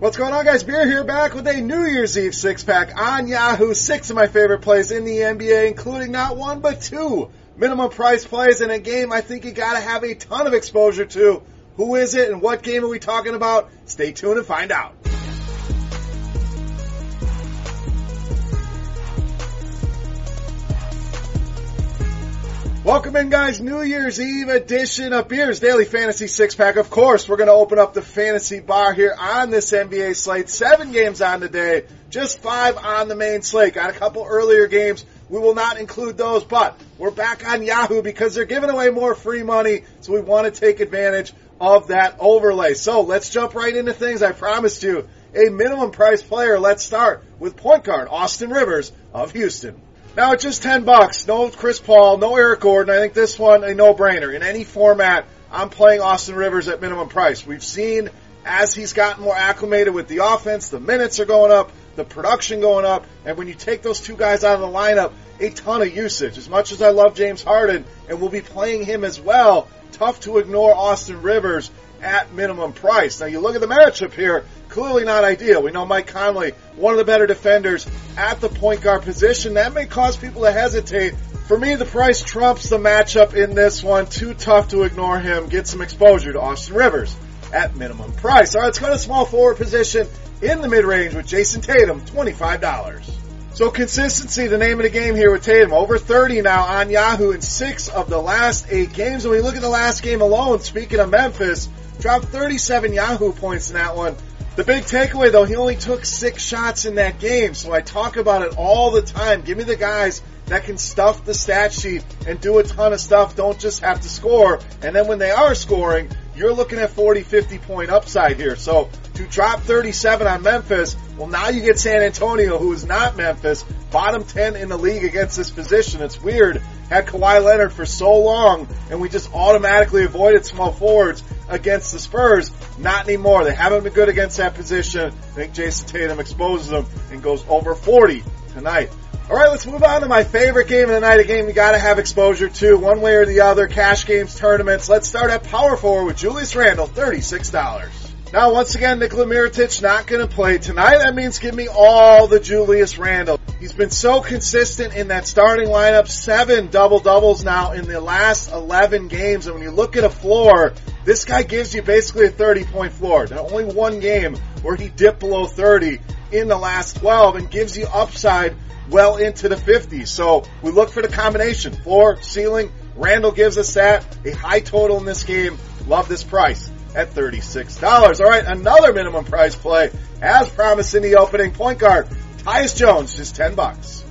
What's going on, guys? Beer here, back with a New Year's Eve six pack on Yahoo. Six of my favorite plays in the NBA, including not one but two minimum price plays in a game I think you gotta have a ton of exposure to. Who is it and what game are we talking about? Stay tuned and find out. Welcome in, guys. New Year's Eve edition of Beers Daily Fantasy Six Pack. Of course, we're going to open up the fantasy bar here on this NBA slate. Seven games on today, just five on the main slate. Got a couple earlier games. We will not include those, but we're back on Yahoo because they're giving away more free money, so we want to take advantage of that overlay. So let's jump right into things. I promised you a minimum price player. Let's start with point guard Austin Rivers of Houston. Now it's just 10 bucks. No Chris Paul, no Eric Gordon. I think this one a no-brainer. In any format, I'm playing Austin Rivers at minimum price. We've seen as he's gotten more acclimated with the offense, the minutes are going up, the production going up, and when you take those two guys out of the lineup, a ton of usage. As much as I love James Harden and we'll be playing him as well, tough to ignore Austin Rivers at minimum price. Now you look at the matchup here, clearly not ideal. We know Mike Conley, one of the better defenders at the point guard position. That may cause people to hesitate. For me, the price trumps the matchup in this one. Too tough to ignore him. Get some exposure to Austin Rivers at minimum price. All right, let's go to small forward position in the mid range with Jayson Tatum, $25. So consistency, the name of the game here with Tatum. Over 30 now on Yahoo in six of the last eight games. When we look at the last game alone, speaking of Memphis, dropped 37 Yahoo points in that one. The big takeaway though, he only took six shots in that game. So I talk about it all the time. Give me the guys that can stuff the stat sheet and do a ton of stuff. Don't just have to score. And then when they are scoring, you're looking at 40, 50 point upside here. So to drop 37 on Memphis, well now you get San Antonio, who is not Memphis, bottom 10 in the league against this position. It's weird. Had Kawhi Leonard for so long and we just automatically avoided small forwards against the Spurs. Not anymore. They haven't been good against that position. I think Jayson Tatum exposes them and goes over 40 tonight. All right, let's move on to my favorite game of the night. A game you got to have exposure to, one way or the other. Cash games, tournaments. Let's start at power forward with Julius Randle, thirty-six dollars. Now, once again, Nikola Mirotic not going to play tonight. That means give me all the Julius Randle. He's been so consistent in that starting lineup. Seven double doubles now in the last 11 games. And when you look at a floor, this guy gives you basically a 30 point floor. Now, only one game where he dipped below 30 in the last 12 and gives you upside well into the 50s. So we look for the combination. Floor, ceiling. Randle gives us that. A high total in this game. Love this price at $36. All right, another minimum price play as promised in the opening point guard. Tyus Jones, just 10 bucks.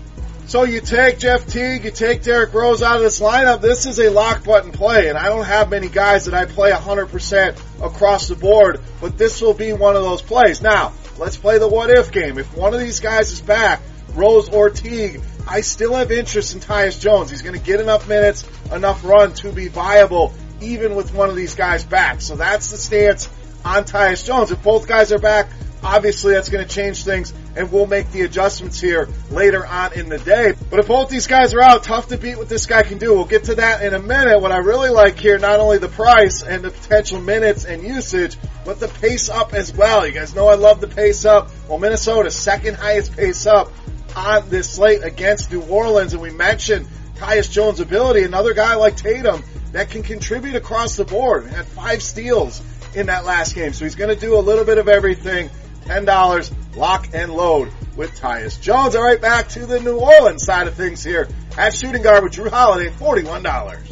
So you take Jeff Teague, you take Derrick Rose out of this lineup. This is a lock button play, and I don't have many guys that I play 100% across the board, but this will be one of those plays. Now, let's play the what if game. If one of these guys is back, Rose or Teague, I still have interest in Tyus Jones. He's going to get enough minutes, enough run to be viable, even with one of these guys back. So that's the stance on Tyus Jones. If both guys are back, obviously that's going to change things and we'll make the adjustments here later on in the day. But if both these guys are out, tough to beat what this guy can do. We'll get to that in a minute. What I really like here, not only the price and the potential minutes and usage, but the pace up as well. You guys know I love the pace up. Well, Minnesota, second highest pace up on this slate against New Orleans, and we mentioned Tyus Jones' ability. Another guy like Tatum that can contribute across the board. Had five steals in that last game, so he's going to do a little bit of everything. Ten dollars, lock and load with Tyus Jones. All right, back to the New Orleans side of things here at shooting guard with Jrue Holiday, forty-one dollars.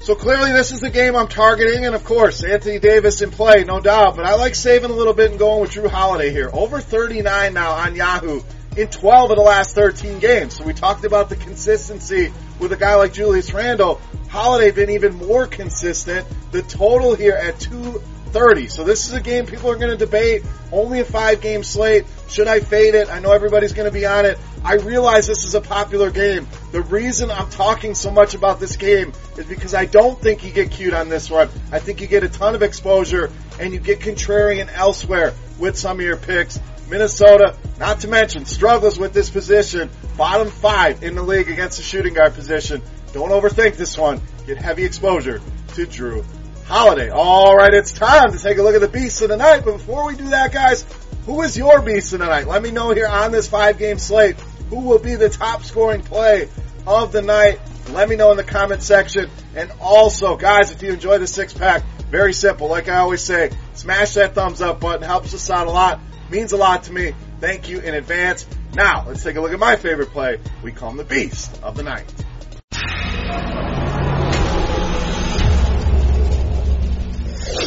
So clearly this is the game I'm targeting, and of course, Anthony Davis in play, no doubt, but I like saving a little bit and going with Jrue Holiday here. Over 39 now on Yahoo in 12 of the last 13 games. So we talked about the consistency with a guy like Julius Randle. Holiday been even more consistent. The total here at 230. So this is a game people are going to debate. Only a five game slate. Should I fade it? I know everybody's going to be on it. I realize this is a popular game. The reason I'm talking so much about this game is because I don't think you get cute on this one. I think you get a ton of exposure and you get contrarian elsewhere with some of your picks. Minnesota, not to mention, struggles with this position. Bottom five in the league against the shooting guard position. Don't overthink this one. Get heavy exposure to Jrue Holiday. All right, it's time to take a look at the beasts of the night. But before we do that, guys, who is your beast of the night? Let me know here on this five game slate who will be the top scoring play of the night. Let me know in the comment section. And also, guys, if you enjoy the six pack, very simple. Like I always say, smash that thumbs up button. Helps us out a lot. Means a lot to me. Thank you in advance. Now, let's take a look at my favorite play. We call him the beast of the night.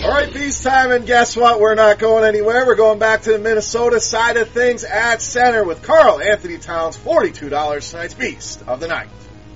All right, beast time, and guess what? We're not going anywhere. We're going back to the Minnesota side of things at center with Karl-Anthony Towns, $42 tonight's beast of the night.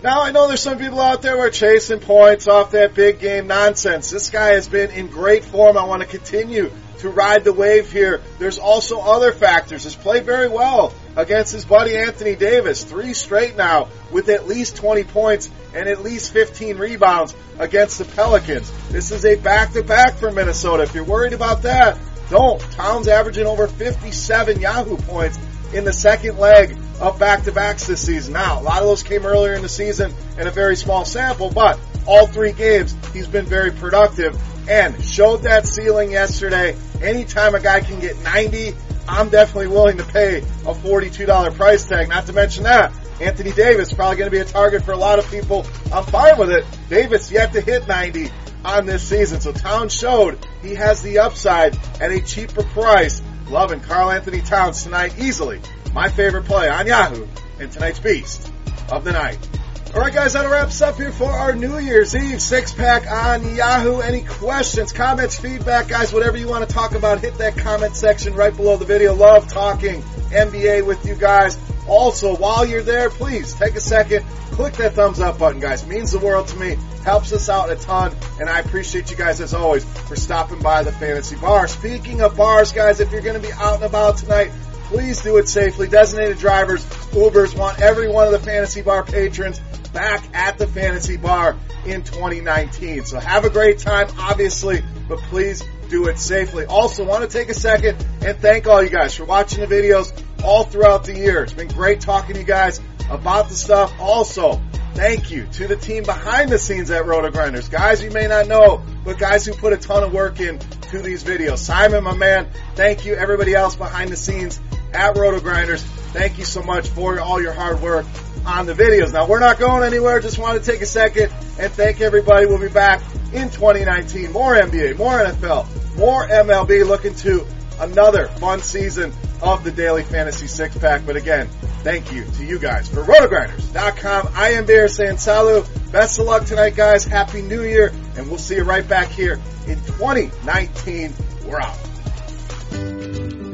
Now, I know there's some people out there who are chasing points off that big game nonsense. This guy has been in great form. I want to continue to ride the wave here. There's also other factors. Has played very well against his buddy Anthony Davis. Three straight now with at least 20 points and at least 15 rebounds against the Pelicans. This is a back-to-back for Minnesota. If you're worried about that, don't. Towns averaging over 57 Yahoo points in the second leg of back-to-backs this season. Now, a lot of those came earlier in the season in a very small sample, but all three games he's been very productive and showed that ceiling yesterday. Anytime a guy can get 90, I'm definitely willing to pay a $42 price tag. Not to mention that Anthony Davis probably going to be a target for a lot of people. I'm fine with it. Davis yet to hit 90 on this season. So Towns showed he has the upside at a cheaper price. Loving Karl-Anthony Towns tonight easily. My favorite play on Yahoo and tonight's beast of the night. All right, guys, that wraps up here for our New Year's Eve six pack on Yahoo. Any questions, comments, feedback, guys, whatever you want to talk about, hit that comment section right below the video. Love talking NBA with you guys. Also, while you're there, please take a second, click that thumbs up button, guys. It means the world to me, helps us out a ton, and I appreciate you guys as always for stopping by the fantasy bar. Speaking of bars, guys, if you're going to be out and about tonight, please do it safely. Designated drivers, Ubers want every one of the fantasy bar patrons back at the fantasy bar in 2019. So have a great time, obviously, but please do it safely. Also, want to take a second and thank all you guys for watching the videos all throughout the year. It's been great talking to you guys about the stuff. Also, thank you to the team behind the scenes at RotoGrinders. Guys you may not know, but guys who put a ton of work in to these videos. Simon, my man, thank you. Everybody else behind the scenes at RotoGrinders, thank you so much for all your hard work on the videos. Now we're not going anywhere. Just want to take a second and thank everybody. We'll be back in 2019. More NBA, more NFL, more MLB. Looking to another fun season of the Daily Fantasy Six Pack. But again, thank you to you guys for rotogrinders.com. I am Bear saying salut. Best of luck tonight, guys. Happy New Year. And we'll see you right back here in 2019. We're out.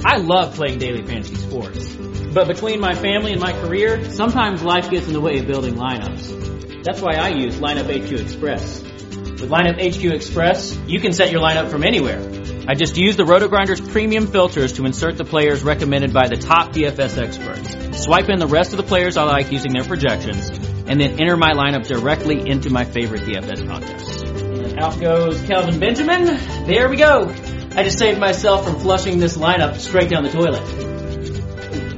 I love playing daily fantasy sports. But between my family and my career, sometimes life gets in the way of building lineups. That's why I use Lineup HQ Express. With Lineup HQ Express, you can set your lineup from anywhere. I just use the RotoGrinders premium filters to insert the players recommended by the top DFS experts. Swipe in the rest of the players I like using their projections, and then enter my lineup directly into my favorite DFS contests. And out goes Kelvin Benjamin. There we go. I just saved myself from flushing this lineup straight down the toilet.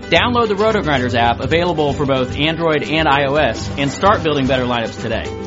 Download the RotoGrinders app available for both Android and iOS and start building better lineups today.